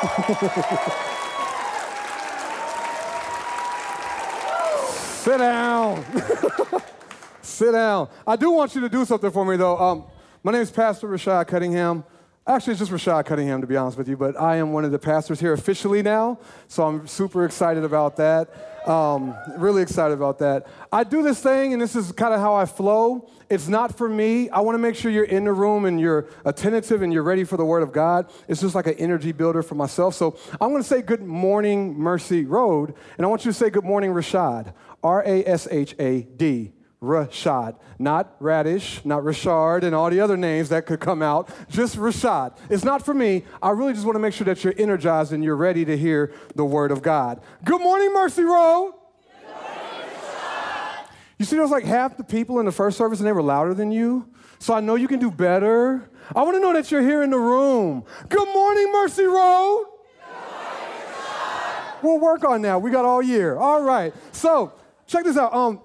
Sit down. Sit down. I do want you to do something for me, though. Um, my name is Pastor Rashad Cunningham. Actually, it's just Rashad Cunningham, to be honest with you, but I am one of the pastors here officially now, so I'm super excited about that. Um, really excited about that. I do this thing, and this is kind of how I flow. It's not for me. I want to make sure you're in the room and you're attentive and you're ready for the Word of God. It's just like an energy builder for myself. So I'm going to say good morning, Mercy Road, and I want you to say good morning, Rashad. R A S H A D. Rashad, not Radish, not Rashard, and all the other names that could come out, just Rashad. It's not for me. I really just want to make sure that you're energized and you're ready to hear the word of God. Good morning, Mercy Road. You see, there was like half the people in the first service and they were louder than you. So I know you can do better. I want to know that you're here in the room. Good morning, Mercy Road. We'll work on that. We got all year. All right. So check this out. Um,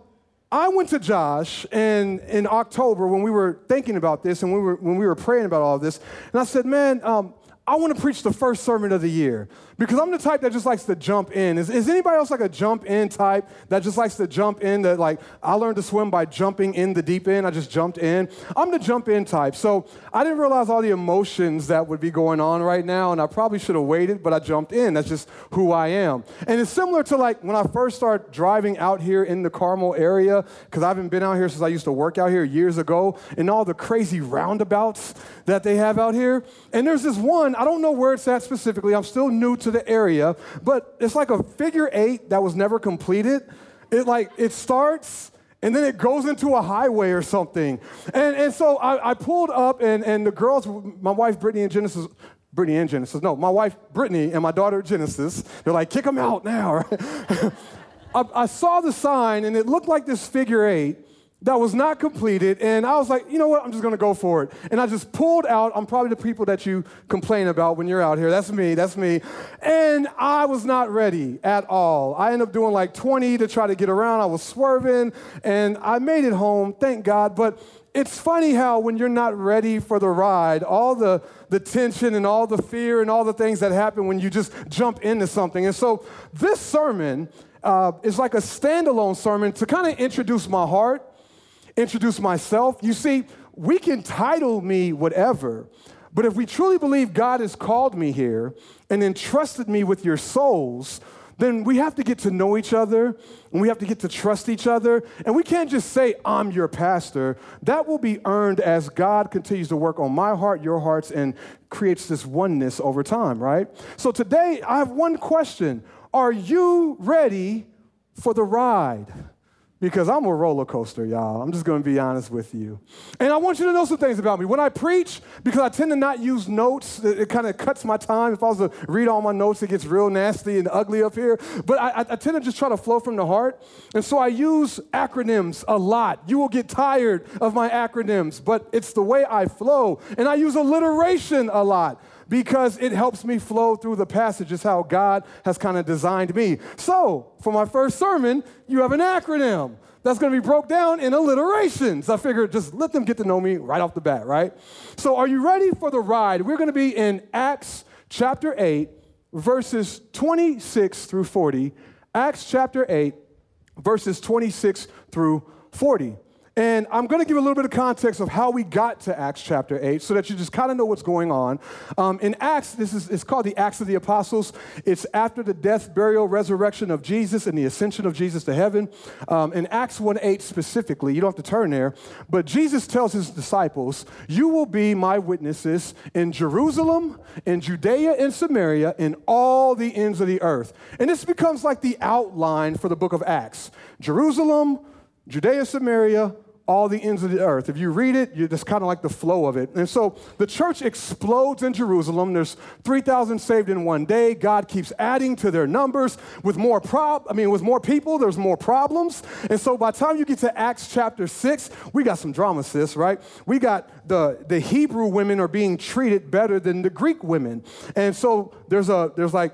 I went to Josh in, in October when we were thinking about this and we were, when we were praying about all this, and I said, man, um, I want to preach the first sermon of the year because I'm the type that just likes to jump in. Is, is, anybody else like a jump in type that just likes to jump in? That like I learned to swim by jumping in the deep end. I just jumped in. I'm the jump in type. So I didn't realize all the emotions that would be going on right now, and I probably should have waited, but I jumped in. That's just who I am. And it's similar to like when I first started driving out here in the Carmel area because I haven't been out here since I used to work out here years ago, and all the crazy roundabouts that they have out here. And there's this one I don't know where it's at specifically. I'm still new to the area, but it's like a figure eight that was never completed. It like it starts and then it goes into a highway or something. And, and so I, I pulled up, and, and the girls, my wife Brittany and Genesis, Brittany and Genesis, no, my wife Brittany and my daughter Genesis, they're like, kick them out now. I, I saw the sign, and it looked like this figure eight that was not completed. And I was like, you know what? I'm just going to go for it. And I just pulled out. I'm probably the people that you complain about when you're out here. That's me. That's me. And I was not ready at all. I ended up doing like 20 to try to get around. I was swerving and I made it home. Thank God. But it's funny how when you're not ready for the ride, all the, the tension and all the fear and all the things that happen when you just jump into something. And so this sermon uh, is like a standalone sermon to kind of introduce my heart introduce myself. You see, we can title me whatever, but if we truly believe God has called me here and entrusted me with your souls, then we have to get to know each other and we have to get to trust each other. And we can't just say, I'm your pastor. That will be earned as God continues to work on my heart, your hearts, and creates this oneness over time, right? So today, I have one question Are you ready for the ride? Because I'm a roller coaster, y'all. I'm just to be honest with you. And I want you to know some things about me. When I preach, because I tend to not use notes, it, it kind of cuts my time. If I was to read all my notes, it gets real nasty and ugly up here. But I, I tend to just try to flow from the heart. And so I use acronyms a lot. You will get tired of my acronyms, but it's the way I flow. And I use alliteration a lot because it helps me flow through the passage. passages how God has kind of designed me. So, for my first sermon, you have an acronym that's going to be broke down in alliterations. I figured just let them get to know me right off the bat, right? So, are you ready for the ride? We're going to be in Acts chapter 8, verses 26 through 40. Acts chapter 8, verses 26 through 40. And I'm going to give a little bit of context of how we got to Acts chapter 8 so that you just kind of know what's going on. Um, in Acts, this is it's called the Acts of the Apostles. It's after the death, burial, resurrection of Jesus and the ascension of Jesus to heaven. Um, in Acts 1 8 specifically, you don't have to turn there, but Jesus tells his disciples, You will be my witnesses in Jerusalem, in Judea, and Samaria, in all the ends of the earth. And this becomes like the outline for the book of Acts Jerusalem, Judea, Samaria, all the ends of the earth. If you read it, you just kind of like the flow of it. And so the church explodes in Jerusalem. There's 3,000 saved in one day. God keeps adding to their numbers with more prob I mean with more people, there's more problems. And so by the time you get to Acts chapter 6, we got some drama, sis, right? We got the the Hebrew women are being treated better than the Greek women. And so there's a there's like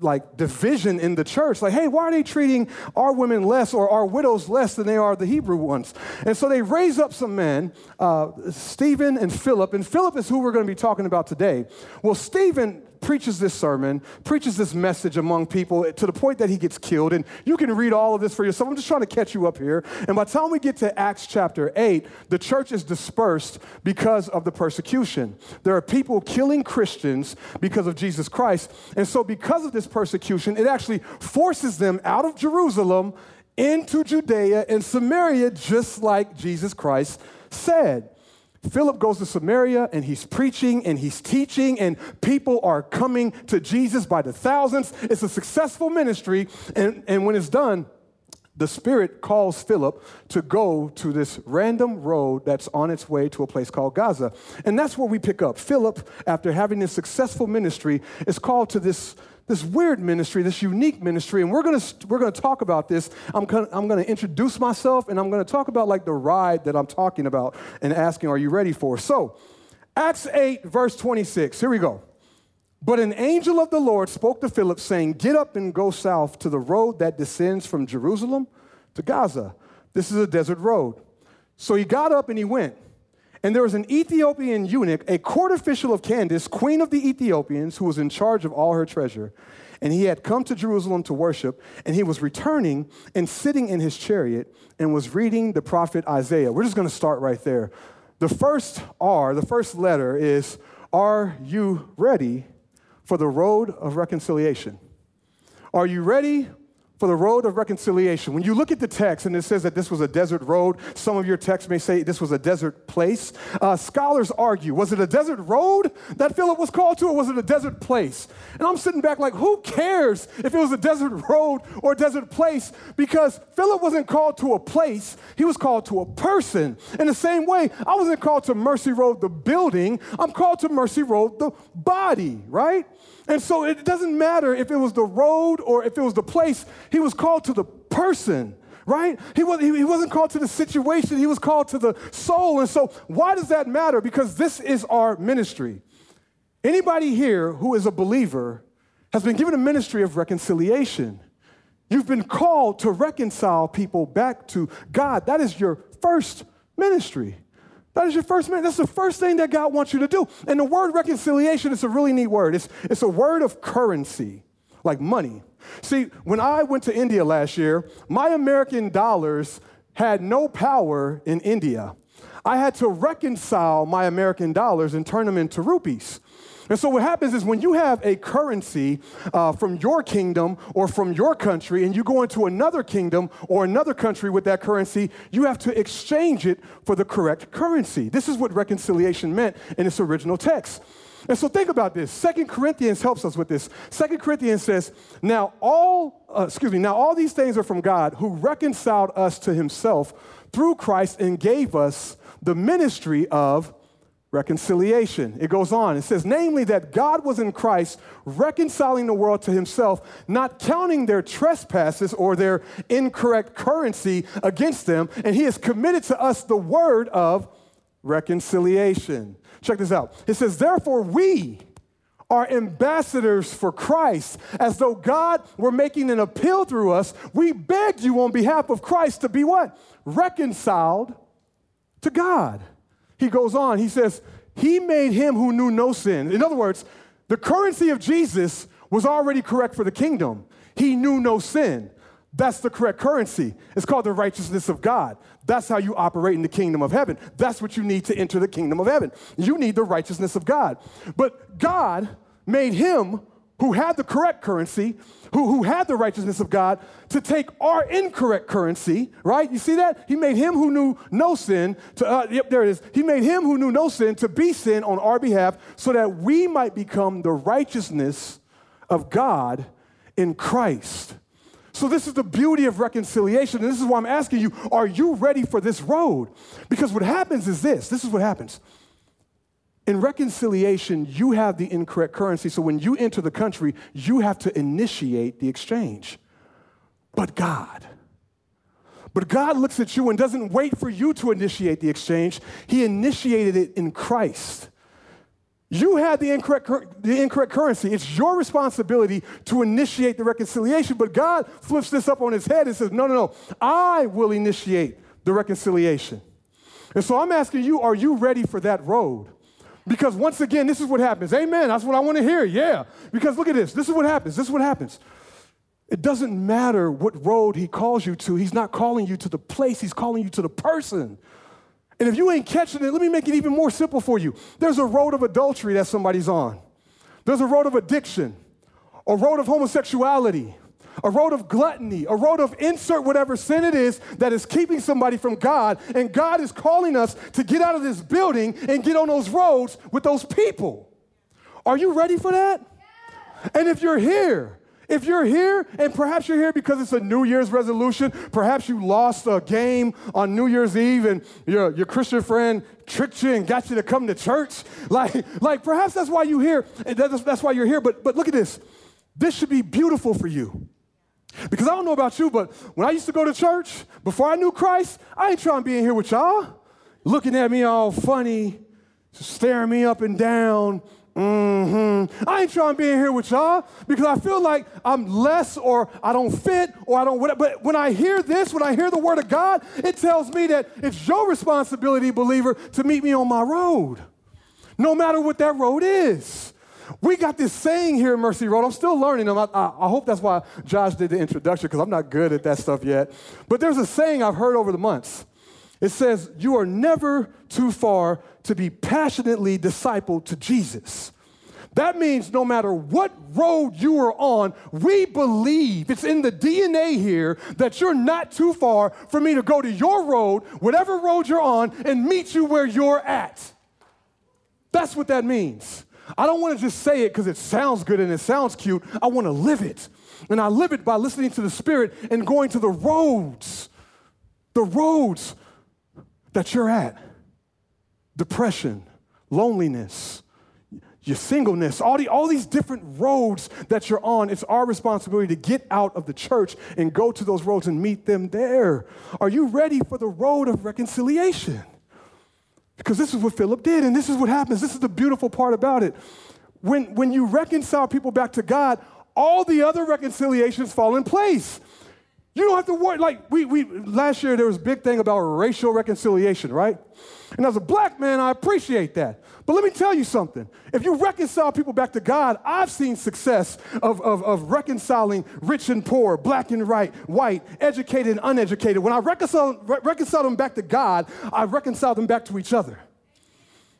like division in the church. Like, hey, why are they treating our women less or our widows less than they are the Hebrew ones? And so they raise up some men, uh, Stephen and Philip. And Philip is who we're going to be talking about today. Well, Stephen preaches this sermon, preaches this message among people to the point that he gets killed. And you can read all of this for yourself. I'm just trying to catch you up here. And by the time we get to Acts chapter 8, the church is dispersed because of the persecution. There are people killing Christians because of Jesus Christ. And so, because of this persecution, it actually forces them out of Jerusalem into Judea and Samaria, just like Jesus Christ said. Philip goes to Samaria and he's preaching and he's teaching, and people are coming to Jesus by the thousands. It's a successful ministry, and, and when it's done, the Spirit calls Philip to go to this random road that's on its way to a place called Gaza. And that's where we pick up. Philip, after having this successful ministry, is called to this this weird ministry, this unique ministry, and we're gonna we're gonna talk about this. I'm gonna, I'm gonna introduce myself, and I'm gonna talk about like the ride that I'm talking about, and asking, are you ready for? So, Acts 8, verse 26. Here we go. But an angel of the Lord spoke to Philip, saying, Get up and go south to the road that descends from Jerusalem to Gaza. This is a desert road. So he got up and he went. And there was an Ethiopian eunuch, a court official of Candace, queen of the Ethiopians, who was in charge of all her treasure. And he had come to Jerusalem to worship, and he was returning and sitting in his chariot and was reading the prophet Isaiah. We're just going to start right there. The first R, the first letter is Are you ready for the road of reconciliation? Are you ready for the road of reconciliation. When you look at the text and it says that this was a desert road, some of your texts may say this was a desert place. Uh, scholars argue was it a desert road that Philip was called to, or was it a desert place? And I'm sitting back like, who cares if it was a desert road or a desert place? Because Philip wasn't called to a place, he was called to a person. In the same way, I wasn't called to Mercy Road, the building, I'm called to Mercy Road, the body, right? And so it doesn't matter if it was the road or if it was the place, he was called to the person, right? He, was, he wasn't called to the situation, he was called to the soul. And so, why does that matter? Because this is our ministry. Anybody here who is a believer has been given a ministry of reconciliation. You've been called to reconcile people back to God. That is your first ministry. That is your first man. That's the first thing that God wants you to do. And the word reconciliation is a really neat word. It's, it's a word of currency, like money. See, when I went to India last year, my American dollars had no power in India. I had to reconcile my American dollars and turn them into rupees. And so what happens is when you have a currency uh, from your kingdom or from your country and you go into another kingdom or another country with that currency, you have to exchange it for the correct currency. This is what reconciliation meant in its original text. And so think about this. Second Corinthians helps us with this. Second Corinthians says, "Now all, uh, excuse me, now all these things are from God, who reconciled us to Himself through Christ and gave us the ministry of reconciliation. It goes on. It says, namely, that God was in Christ reconciling the world to himself, not counting their trespasses or their incorrect currency against them, and he has committed to us the word of reconciliation. Check this out. It says, therefore, we are ambassadors for Christ, as though God were making an appeal through us. We begged you on behalf of Christ to be what? Reconciled to God. He goes on, he says, He made him who knew no sin. In other words, the currency of Jesus was already correct for the kingdom. He knew no sin. That's the correct currency. It's called the righteousness of God. That's how you operate in the kingdom of heaven. That's what you need to enter the kingdom of heaven. You need the righteousness of God. But God made him who had the correct currency, who, who had the righteousness of God, to take our incorrect currency, right? You see that? He made him who knew no sin to, uh, yep, there it is. He made him who knew no sin to be sin on our behalf so that we might become the righteousness of God in Christ. So, this is the beauty of reconciliation. And this is why I'm asking you are you ready for this road? Because what happens is this this is what happens. In reconciliation, you have the incorrect currency. So when you enter the country, you have to initiate the exchange. But God, but God looks at you and doesn't wait for you to initiate the exchange. He initiated it in Christ. You had the incorrect, the incorrect currency. It's your responsibility to initiate the reconciliation. But God flips this up on his head and says, No, no, no, I will initiate the reconciliation. And so I'm asking you, are you ready for that road? Because once again, this is what happens. Amen. That's what I want to hear. Yeah. Because look at this. This is what happens. This is what happens. It doesn't matter what road he calls you to. He's not calling you to the place, he's calling you to the person. And if you ain't catching it, let me make it even more simple for you. There's a road of adultery that somebody's on. There's a road of addiction, a road of homosexuality, a road of gluttony, a road of insert whatever sin it is that is keeping somebody from God. And God is calling us to get out of this building and get on those roads with those people. Are you ready for that? And if you're here, if you're here, and perhaps you're here because it's a New Year's resolution, perhaps you lost a game on New Year's Eve and your, your Christian friend tricked you and got you to come to church. Like, like perhaps that's why you're here. That's, that's why you're here. But, but look at this. This should be beautiful for you. Because I don't know about you, but when I used to go to church, before I knew Christ, I ain't trying to be in here with y'all, looking at me all funny, staring me up and down. Mm-hmm. I ain't trying to be in here with y'all because I feel like I'm less or I don't fit or I don't whatever. But when I hear this, when I hear the word of God, it tells me that it's your responsibility, believer, to meet me on my road, no matter what that road is. We got this saying here in Mercy Road. I'm still learning them. I, I, I hope that's why Josh did the introduction because I'm not good at that stuff yet. But there's a saying I've heard over the months. It says, You are never too far to be passionately discipled to Jesus. That means no matter what road you are on, we believe it's in the DNA here that you're not too far for me to go to your road, whatever road you're on, and meet you where you're at. That's what that means. I don't want to just say it because it sounds good and it sounds cute. I want to live it. And I live it by listening to the Spirit and going to the roads, the roads that you're at depression, loneliness, your singleness, all, the, all these different roads that you're on, it's our responsibility to get out of the church and go to those roads and meet them there. Are you ready for the road of reconciliation? Because this is what Philip did, and this is what happens. This is the beautiful part about it. When, when you reconcile people back to God, all the other reconciliations fall in place. You don't have to worry. Like we, we last year there was a big thing about racial reconciliation, right? And as a black man, I appreciate that. But let me tell you something. If you reconcile people back to God, I've seen success of, of, of reconciling rich and poor, black and right, white, educated and uneducated. When I reconcile, re- reconcile them back to God, I reconcile them back to each other.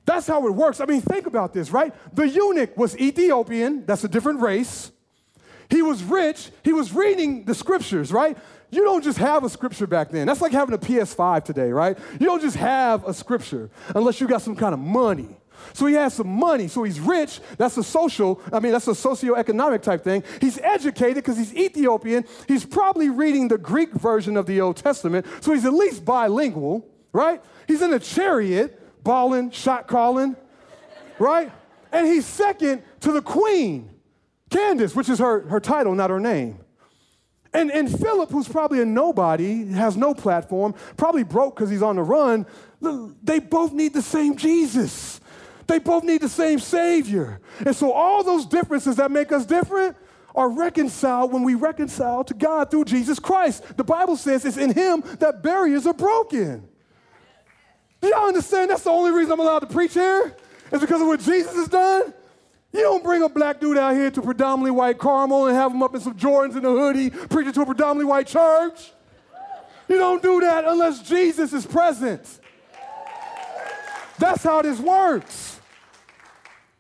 That's how it works. I mean, think about this, right? The eunuch was Ethiopian, that's a different race. He was rich, he was reading the scriptures, right? You don't just have a scripture back then. That's like having a PS5 today, right? You don't just have a scripture unless you got some kind of money. So he has some money, so he's rich. That's a social, I mean, that's a socioeconomic type thing. He's educated because he's Ethiopian. He's probably reading the Greek version of the Old Testament, so he's at least bilingual, right? He's in a chariot, balling, shot calling, right? And he's second to the queen, Candace, which is her, her title, not her name. And, and Philip, who's probably a nobody, has no platform, probably broke because he's on the run, they both need the same Jesus. They both need the same Savior. And so all those differences that make us different are reconciled when we reconcile to God through Jesus Christ. The Bible says it's in Him that barriers are broken. Do y'all understand? That's the only reason I'm allowed to preach here? Is because of what Jesus has done? You don't bring a black dude out here to predominantly white Carmel and have him up in some Jordans and a hoodie preaching to a predominantly white church. You don't do that unless Jesus is present. That's how this works.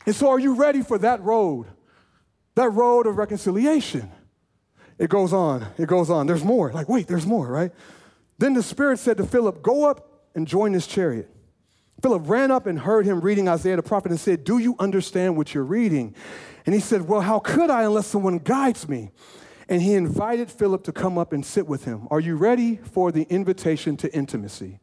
And so, are you ready for that road? That road of reconciliation. It goes on, it goes on. There's more. Like, wait, there's more, right? Then the Spirit said to Philip, Go up and join this chariot. Philip ran up and heard him reading Isaiah the prophet and said, Do you understand what you're reading? And he said, Well, how could I unless someone guides me? And he invited Philip to come up and sit with him. Are you ready for the invitation to intimacy?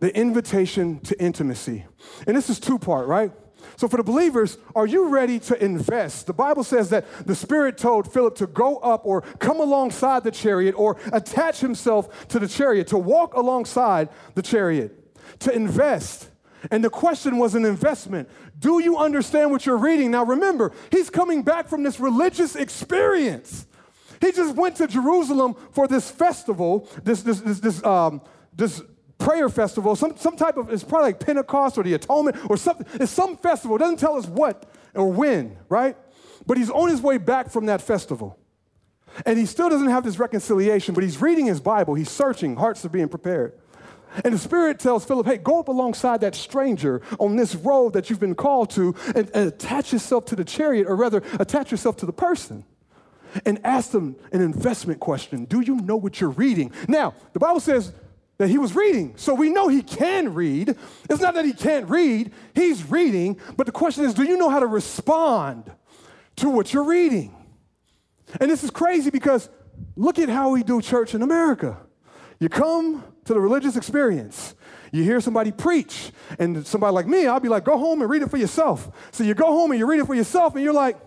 The invitation to intimacy. And this is two part, right? So, for the believers, are you ready to invest? The Bible says that the Spirit told Philip to go up or come alongside the chariot or attach himself to the chariot, to walk alongside the chariot to invest. And the question was an investment. Do you understand what you're reading? Now remember, he's coming back from this religious experience. He just went to Jerusalem for this festival, this, this, this, this, um, this prayer festival, some, some type of, it's probably like Pentecost or the Atonement or something. It's some festival. It doesn't tell us what or when, right? But he's on his way back from that festival. And he still doesn't have this reconciliation, but he's reading his Bible. He's searching, hearts are being prepared. And the Spirit tells Philip, hey, go up alongside that stranger on this road that you've been called to and, and, attach yourself to the chariot, or rather, attach yourself to the person. And ask them an investment question Do you know what you're reading? Now, the Bible says that he was reading, so we know he can read. It's not that he can't read, he's reading, but the question is do you know how to respond to what you're reading? And this is crazy because look at how we do church in America. You come to the religious experience. You hear somebody preach, and somebody like me, I'll be like, go home and read it for yourself. So you go home and you read it for yourself, and you're like,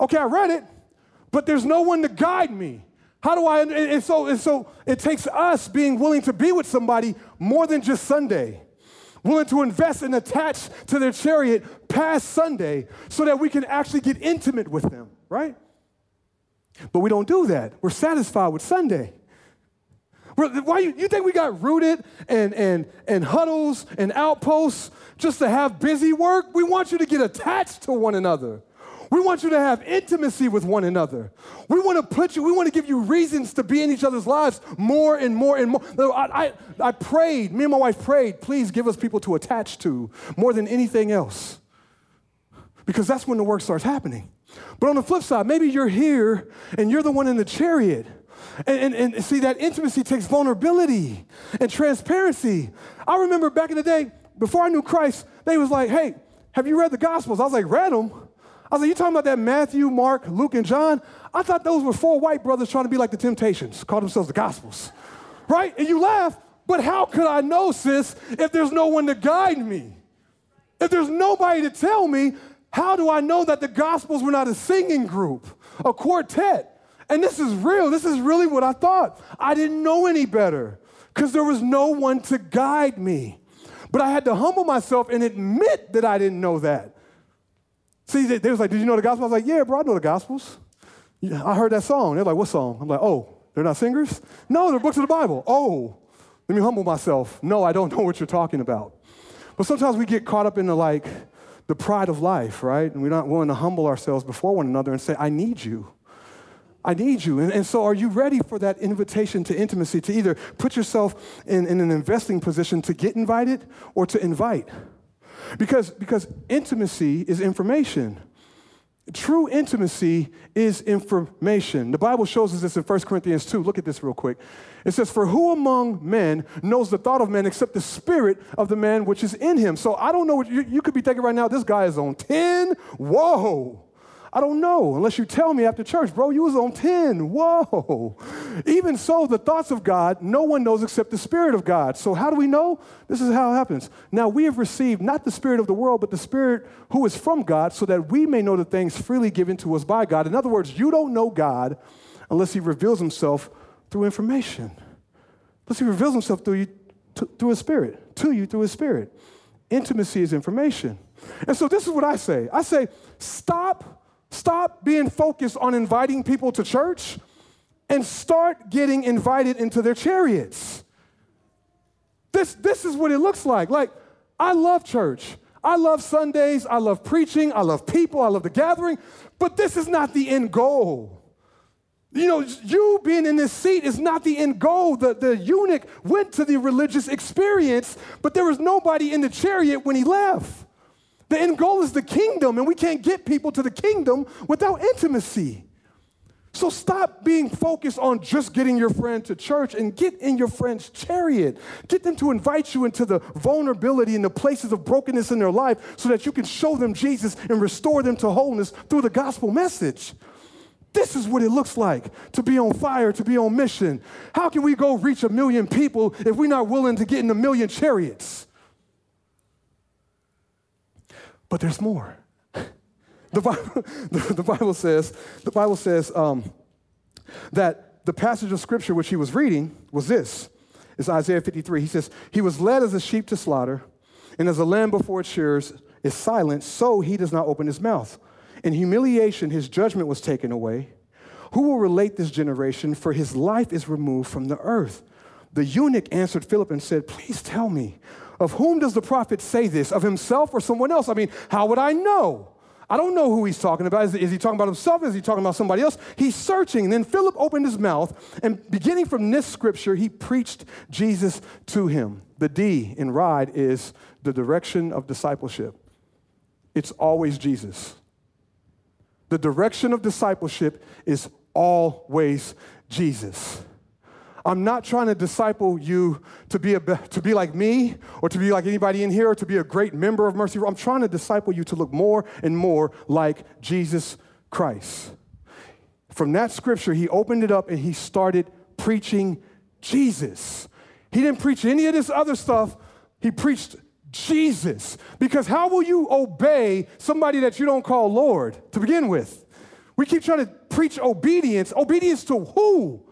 okay, I read it, but there's no one to guide me. How do I? And so, and so it takes us being willing to be with somebody more than just Sunday, willing to invest and attach to their chariot past Sunday so that we can actually get intimate with them, right? But we don't do that. We're satisfied with Sunday. Why you, you think we got rooted and, and, and huddles and outposts just to have busy work? We want you to get attached to one another. We want you to have intimacy with one another. We want to put you, we want to give you reasons to be in each other's lives more and more and more. I, I, I prayed, me and my wife prayed, please give us people to attach to more than anything else. Because that's when the work starts happening. But on the flip side, maybe you're here and you're the one in the chariot and, and, and see, that intimacy takes vulnerability and transparency. I remember back in the day, before I knew Christ, they was like, hey, have you read the Gospels? I was like, read them? I was like, you talking about that Matthew, Mark, Luke, and John? I thought those were four white brothers trying to be like the Temptations, call themselves the Gospels, right? And you laugh, but how could I know, sis, if there's no one to guide me? If there's nobody to tell me, how do I know that the Gospels were not a singing group, a quartet? And this is real. This is really what I thought. I didn't know any better because there was no one to guide me. But I had to humble myself and admit that I didn't know that. See, they, was like, Did you know the gospel? I was like, Yeah, bro, I know the gospels. I heard that song. They're like, What song? I'm like, Oh, they're not singers? No, they're books of the Bible. Oh, let me humble myself. No, I don't know what you're talking about. But sometimes we get caught up in the like, the pride of life, right? And we're not willing to humble ourselves before one another and say, I need you. I need you. And, and, so, are you ready for that invitation to intimacy to either put yourself in, in an investing position to get invited or to invite? Because, because intimacy is information. True intimacy is information. The Bible shows us this in 1 Corinthians 2. Look at this real quick. It says, For who among men knows the thought of man except the spirit of the man which is in him? So I don't know what you, you could be thinking right now, this guy is on 10. Whoa. I don't know unless you tell me after church, bro, you was on 10. Whoa. Even so, the thoughts of God, no one knows except the Spirit of God. So, how do we know? This is how it happens. Now, we have received not the Spirit of the world, but the Spirit who is from God, so that we may know the things freely given to us by God. In other words, you don't know God unless He reveals Himself through information. Unless He reveals Himself through you, through His Spirit, to you through His Spirit. Intimacy is information. And so, this is what I say I say, stop Stop being focused on inviting people to church and start getting invited into their chariots. This, this is what it looks like. Like, I love church. I love Sundays. I love preaching. I love people. I love the gathering. But this is not the end goal. You know, you being in this seat is not the end goal. The, the eunuch went to the religious experience, but there was nobody in the chariot when he left. The end goal is the kingdom, and we can't get people to the kingdom without intimacy. So stop being focused on just getting your friend to church and get in your friend's chariot. Get them to invite you into the vulnerability and the places of brokenness in their life so that you can show them Jesus and restore them to wholeness through the gospel message. This is what it looks like to be on fire, to be on mission. How can we go reach a million people if we're not willing to get in a million chariots? But there's more. The Bible, the, Bible says, the Bible says um, that the passage of scripture which he was reading was this. It's Isaiah 53. He says, He was led as a sheep to slaughter, and as a lamb before its shearers is silent, so he does not open his mouth. In humiliation, his judgment was taken away. Who will relate this generation? For his life is removed from the earth. The eunuch answered Philip and said, Please tell me, of whom does the prophet say this? Of himself or someone else? I mean, how would I know? I don't know who he's talking about. Is, is, he talking about himself? Is he talking about somebody else? He's searching. And then Philip opened his mouth, and beginning from this scripture, he preached Jesus to him. The D in ride is the direction of discipleship. It's always Jesus. The direction of discipleship is always Jesus. I'm not trying to disciple you to be, a, to be like me or to be like anybody in here or to be a great member of Mercy. I'm trying to disciple you to look more and more like Jesus Christ. From that scripture, he opened it up and he started preaching Jesus. He didn't preach any of this other stuff, he preached Jesus. Because how will you obey somebody that you don't call Lord to begin with? We keep trying to preach obedience. Obedience to who?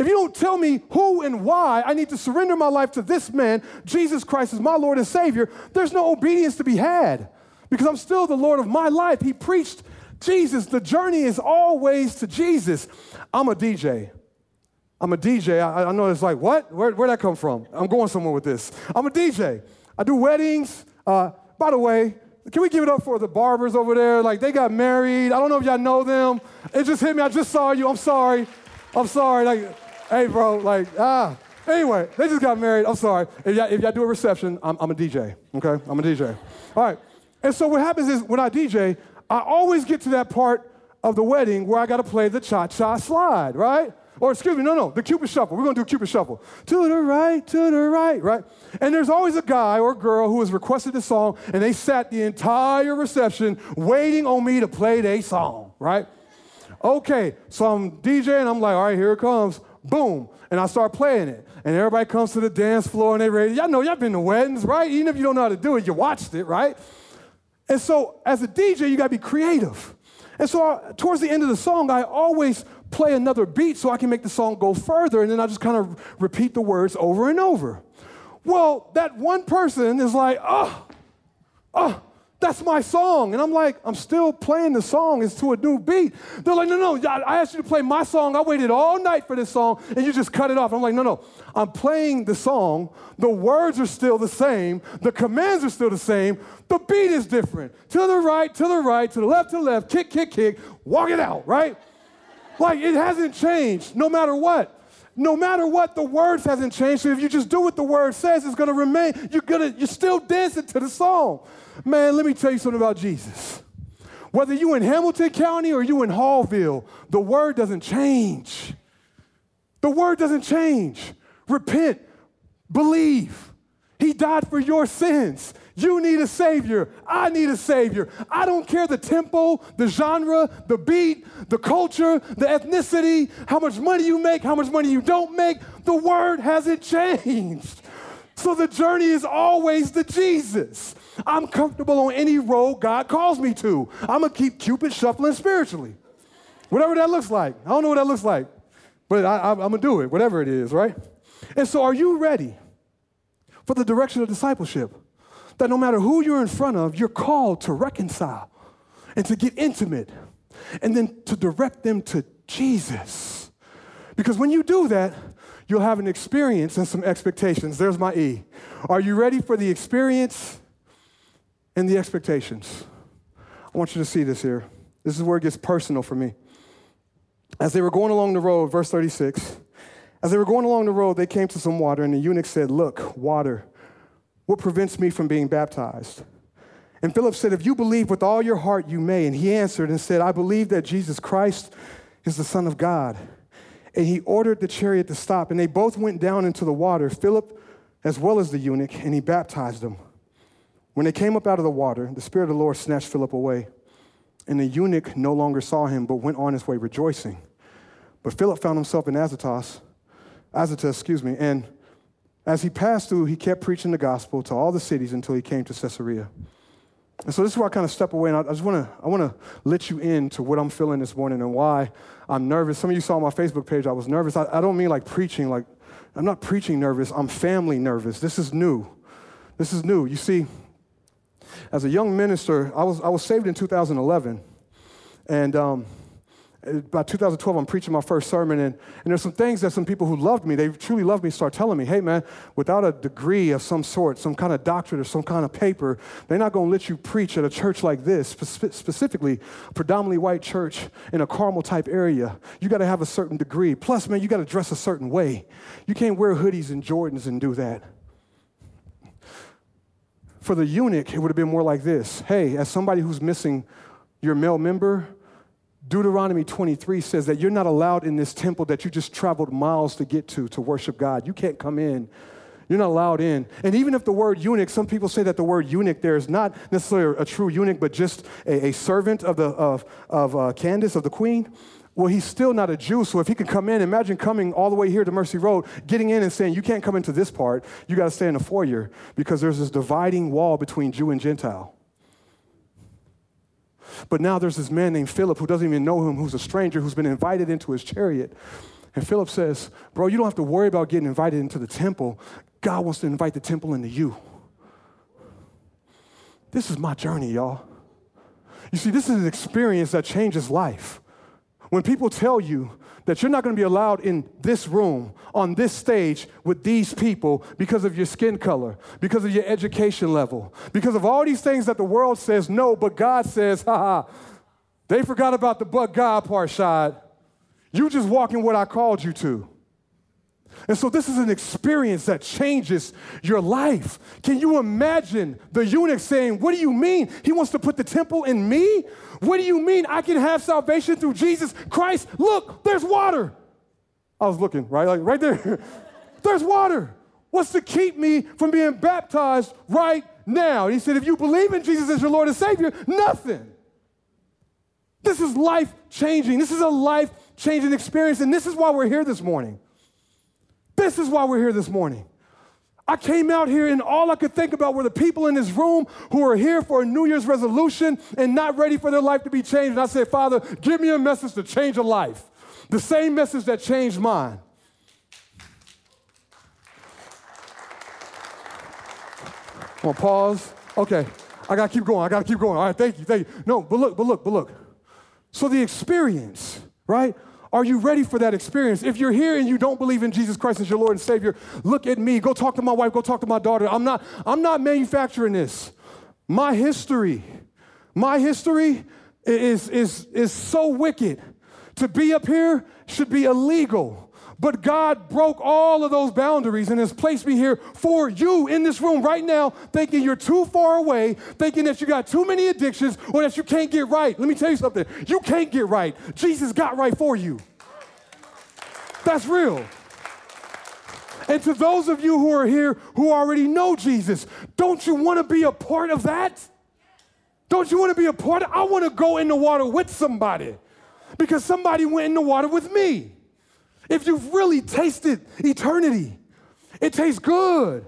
If you don't tell me who and why I need to surrender my life to this man, Jesus Christ is my Lord and Savior, there's no obedience to be had because I'm still the Lord of my life. He preached Jesus. The journey is always to Jesus. I'm a DJ. I'm a DJ. I, I know it's like, what? Where, where'd that come from? I'm going somewhere with this. I'm a DJ. I do weddings. Uh, by the way, can we give it up for the barbers over there? Like, they got married. I don't know if y'all know them. It just hit me. I just saw you. I'm sorry. I'm sorry. Like, hey, bro, like, ah. Anyway, they just got married. I'm sorry. If y'all, if y'all do a reception, I'm, I'm a DJ, okay? I'm a DJ. All right. And so what happens is when I DJ, I always get to that part of the wedding where I got to play the cha cha slide, right? Or excuse me, no, no, the Cupid shuffle. We're gonna do Cupid shuffle. To the right, to the right, right? And there's always a guy or girl who has requested the song and they sat the entire reception waiting on me to play their song, right? Okay, so I'm DJing, I'm like, all right, here it comes boom, and I start playing it. And everybody comes to the dance floor and they ready. Y'all know y'all been to weddings, right? Even if you don't know how to do it, you watched it, right? And so as a DJ, you gotta be creative. And so I, towards the end of the song, I always play another beat so I can make the song go further, and then I just kind of repeat the words over and over. Well, that one person is like, oh, oh, that's my song. And I'm like, I'm still playing the song. It's to a new beat. They're like, no, no, I asked you to play my song. I waited all night for this song, and you just cut it off. I'm like, no, no. I'm playing the song. The words are still the same. The commands are still the same. The beat is different. To the right, to the right, to the left, to the left, kick, kick, kick, walk it out, right? like, it hasn't changed no matter what no matter what, the words hasn't changed. So if you just do what the word says, it's gonna remain. You're gonna, you're still dancing to the song. Man, let me tell you something about Jesus. Whether you in Hamilton County or you in Haughville, the word doesn't change. The word doesn't change. Repent, believe. He died for your sins. You need a Savior. I need a Savior. I don't care the tempo, the genre, the beat, the culture, the ethnicity, how much money you make, how much money you don't make. The word hasn't changed. So the journey is always to Jesus. I'm comfortable on any road God calls me to. I'm going to keep Cupid shuffling spiritually. Whatever that looks like. I don't know what that looks like, but I, am going to do it, whatever it is, right? And so, are you ready for the direction of discipleship? That no matter who you're in front of, you're called to reconcile and to get intimate and then to direct them to Jesus. Because when you do that, you'll have an experience and some expectations. There's my E. Are you ready for the experience and the expectations? I want you to see this here. This is where it gets personal for me. As they were going along the road, verse 36, as they were going along the road, they came to some water, and the eunuch said, Look, water. What prevents me from being baptized? And Philip said, If you believe with all your heart, you may. And he answered and said, I believe that Jesus Christ is the Son of God. And he ordered the chariot to stop, and they both went down into the water, Philip as well as the eunuch, and he baptized them. When they came up out of the water, the Spirit of the Lord snatched Philip away. And the eunuch no longer saw him, but went on his way rejoicing. But Philip found himself in Azotus, Azotus, excuse me, and as he passed through, he kept preaching the gospel to all the cities until he came to Caesarea. And so this is where I kind of step away, and I, just want to I want to let you in to what I'm feeling this morning and why I'm nervous. Some of you saw my Facebook page I was nervous. I, I don't mean like preaching, like I'm not preaching nervous. I'm family nervous. This is new. This is new. You see, as a young minister, I was I was saved in 2011, and um, Uh, about 2012, I'm preaching my first sermon, and, and there's some things that some people who loved me, they truly loved me, start telling me, hey man, without a degree of some sort, some kind of doctorate or some kind of paper, they're not going to let you preach at a church like this, spe- specifically a predominantly white church in a Carmel type area. You got to have a certain degree. Plus, man, you got to dress a certain way. You can't wear hoodies and Jordans and do that. For the eunuch, it would have been more like this Hey, as somebody who's missing your male member, Deuteronomy 23 says that you're not allowed in this temple that you just traveled miles to get to to worship God. You can't come in. You're not allowed in. And even if the word eunuch, some people say that the word eunuch there is not necessarily a true eunuch, but just a, a servant of, the, of, of uh, Candace, of the queen. Well, he's still not a Jew, so if he can come in, imagine coming all the way here to Mercy Road, getting in and saying, You can't come into this part, you got to stay in the foyer because there's this dividing wall between Jew and Gentile. But now there's this man named Philip who doesn't even know him, who's a stranger, who's been invited into his chariot. And Philip says, Bro, you don't have to worry about getting invited into the temple. God wants to invite the temple into you. This is my journey, y'all. You see, this is an experience that changes life. When people tell you that you're not going to be allowed in this room, on this stage, with these people because of your skin color, because of your education level, because of all these things that the world says no, but God says, ha ha. they forgot about the but God part, Shad. You just walk in what I called you to. And so this is an experience that changes your life. Can you imagine the eunuch saying, What do you mean? He wants to put the temple in me? What do you mean I can have salvation through Jesus Christ? Look, there's water. I was looking, right? Like right there. there's water. What's to keep me from being baptized right now? And he said, If you believe in Jesus as your Lord and Savior, nothing. This is life changing. This is a life changing experience. And this is why we're here this morning. This is why we're here this morning. I came out here and all I could think about were the people in this room who are here for a New Year's resolution and not ready for their life to be changed. And I said, Father, give me a message to change a life. The same message that changed mine. I'm gonna pause. Okay, I gotta keep going. I gotta keep going. All right, thank you, thank you. No, but look, but look, but look. So the experience, right? Are you ready for that experience? If you're here and you don't believe in Jesus Christ as your Lord and Savior, look at me. Go talk to my wife. Go talk to my daughter. I'm not, I'm not manufacturing this. My history, my history is, is, is so wicked. To be up here should be illegal. But God broke all of those boundaries and has placed me here for you in this room right now, thinking you're too far away, thinking that you got too many addictions or that you can't get right. Let me tell you something you can't get right. Jesus got right for you. That's real. And to those of you who are here who already know Jesus, don't you want to be a part of that? Don't you want to be a part of I want to go in the water with somebody because somebody went in the water with me. If you've really tasted eternity, it tastes good.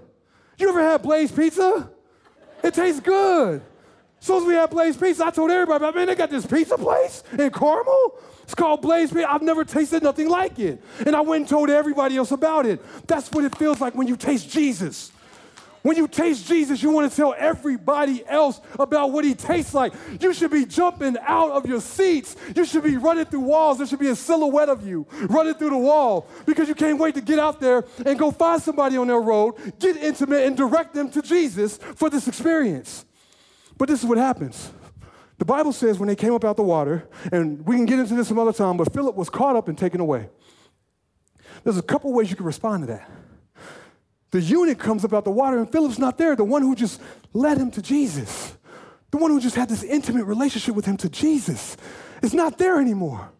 You ever had Blaze Pizza? It tastes good. So as we had Blaze Pizza, I told everybody, man, they got this pizza place in Carmel. It's called Blaze Pizza. I've never tasted nothing like it. And I went and told everybody else about it. That's what it feels like when you taste Jesus. When you taste Jesus, you want to tell everybody else about what he tastes like. You should be jumping out of your seats. You should be running through walls. There should be a silhouette of you running through the wall because you can't wait to get out there and go find somebody on their road, get intimate, and direct them to Jesus for this experience. But this is what happens. The Bible says when they came up out the water, and we can get into this some other time, but Philip was caught up and taken away. There's a couple ways you can respond to that. The eunuch comes up out the water, and Philip's not there, the one who just led him to Jesus, the one who just had this intimate relationship with him to Jesus, is not there anymore.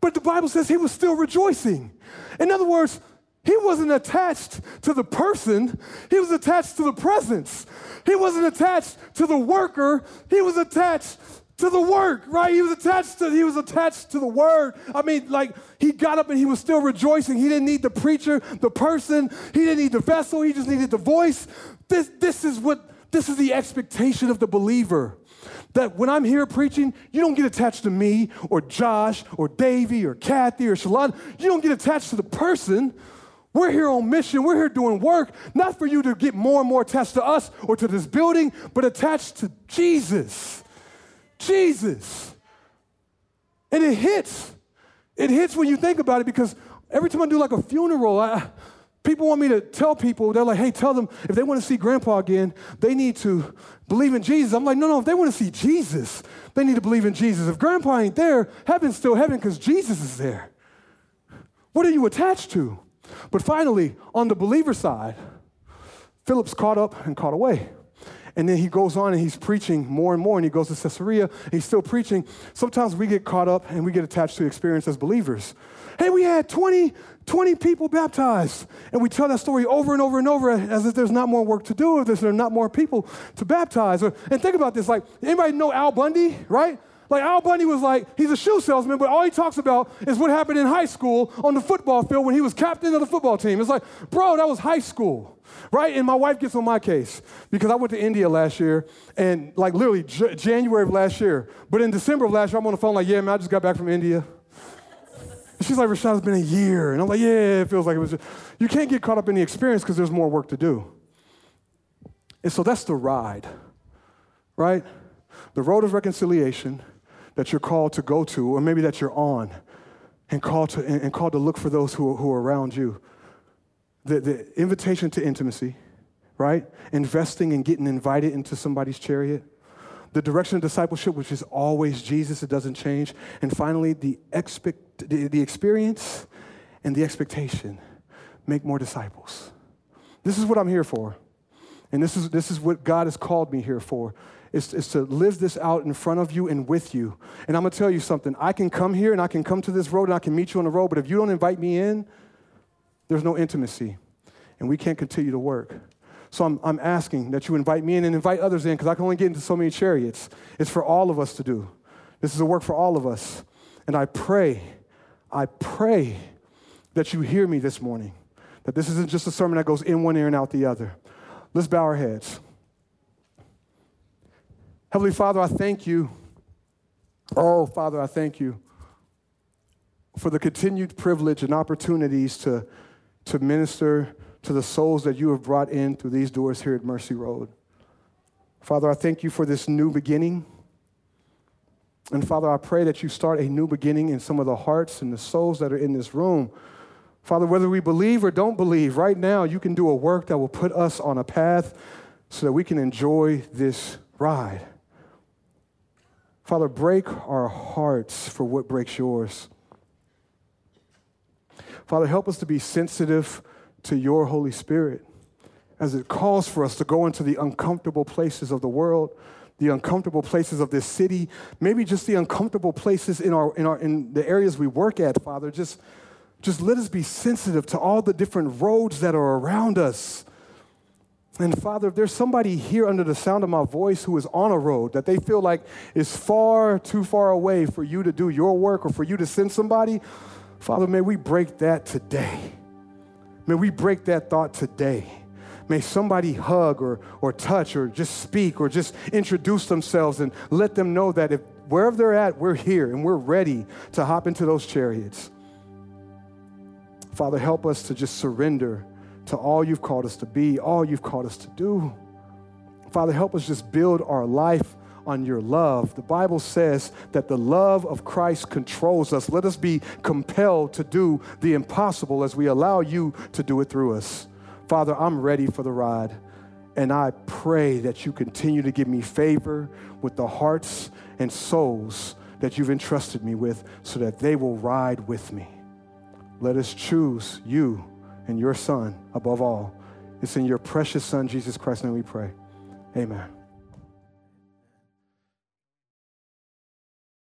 But the Bible says he was still rejoicing. In other words, he wasn't attached to the person, he was attached to the presence. He wasn't attached to the worker, he was attached to the work, right? He was attached to he was attached to the word. I mean, like he got up and he was still rejoicing. He didn't need the preacher, the person, he didn't need the vessel, he just needed the voice. This this is what this is the expectation of the believer. That when I'm here preaching, you don't get attached to me or Josh or Davy or Kathy or Shalon. You don't get attached to the person. We're here on mission. We're here doing work, not for you to get more and more attached to us or to this building, but attached to Jesus. Jesus. And it hits it hits when you think about it because every time I do like a funeral, I, people want me to tell people, they're like, hey, tell them if they want to see grandpa again, they need to believe in Jesus. I'm like, no, no, if they want to see Jesus, they need to believe in Jesus. If grandpa ain't there, heaven's still heaven because Jesus is there. What are you attached to? But finally, on the believer side, Philip's caught up and caught away. And then he goes on and he's preaching more and more, and he goes to Caesarea, he's still preaching. Sometimes we get caught up and we get attached to experience as believers. Hey, we had 20, 20 people baptized. And we tell that story over and over and over as if there's not more work to do, if there's not more people to baptize. And think about this like, anybody know Al Bundy, right? Like Al Bundy was like, he's a shoe salesman, but all he talks about is what happened in high school on the football field when he was captain of the football team. It's like, bro, that was high school, right? And my wife gets on my case because I went to India last year and like literally J- January of last year. But in December of last year, I'm on the phone like, yeah, man, I just got back from India. And she's like, Rashad, it's been a year. And I'm like, yeah, it feels like it was. Just... You can't get caught up in the experience because there's more work to do. And so that's the ride, right? The road of reconciliation that you're called to go to, or maybe that you're on, and called to, and, called to look for those who, who are around you. The, the invitation to intimacy, right? Investing and getting invited into somebody's chariot. The direction of discipleship, which is always Jesus, it doesn't change. And finally, the, expect, the, the experience and the expectation make more disciples. This is what I'm here for. And this is, this is what God has called me here for is, is to live this out in front of you and with you. And I'm gonna tell you something. I can come here and I can come to this road and I can meet you on the road, but if you don't invite me in, there's no intimacy. And we can't continue to work. So I'm, I'm asking that you invite me in and invite others in because I can only get into so many chariots. It's for all of us to do. This is a work for all of us. And I pray, I pray that you hear me this morning, that this isn't just a sermon that goes in one ear and out the other. Let's bow our heads. Heavenly Father, I thank you. Oh, Father, I thank you for the continued privilege and opportunities to, to minister to the souls that you have brought in through these doors here at Mercy Road. Father, I thank you for this new beginning. And Father, I pray that you start a new beginning in some of the hearts and the souls that are in this room. Father, whether we believe or don't believe, right now you can do a work that will put us on a path so that we can enjoy this ride. Father, break our hearts for what breaks yours. Father, help us to be sensitive to your Holy Spirit as it calls for us to go into the uncomfortable places of the world, the uncomfortable places of this city, maybe just the uncomfortable places in, our, in, our, in the areas we work at, Father. Just, just let us be sensitive to all the different roads that are around us and Father, if there's somebody here under the sound of my voice who is on a road that they feel like is far too far away for you to do your work or for you to send somebody, Father, may we break that today. May we break that thought today. May somebody hug or, or touch or just speak or just introduce themselves and let them know that if wherever they're at, we're here and we're ready to hop into those chariots. Father, help us to just surrender to all you've called us to be, all you've called us to do. Father, help us just build our life on your love. The Bible says that the love of Christ controls us. Let us be compelled to do the impossible as we allow you to do it through us. Father, I'm ready for the ride. And I pray that you continue to give me favor with the hearts and souls that you've entrusted me with so that they will ride with me. Let us choose you and your Son above all. It's in your precious Son, Jesus Christ, and we pray. Amen.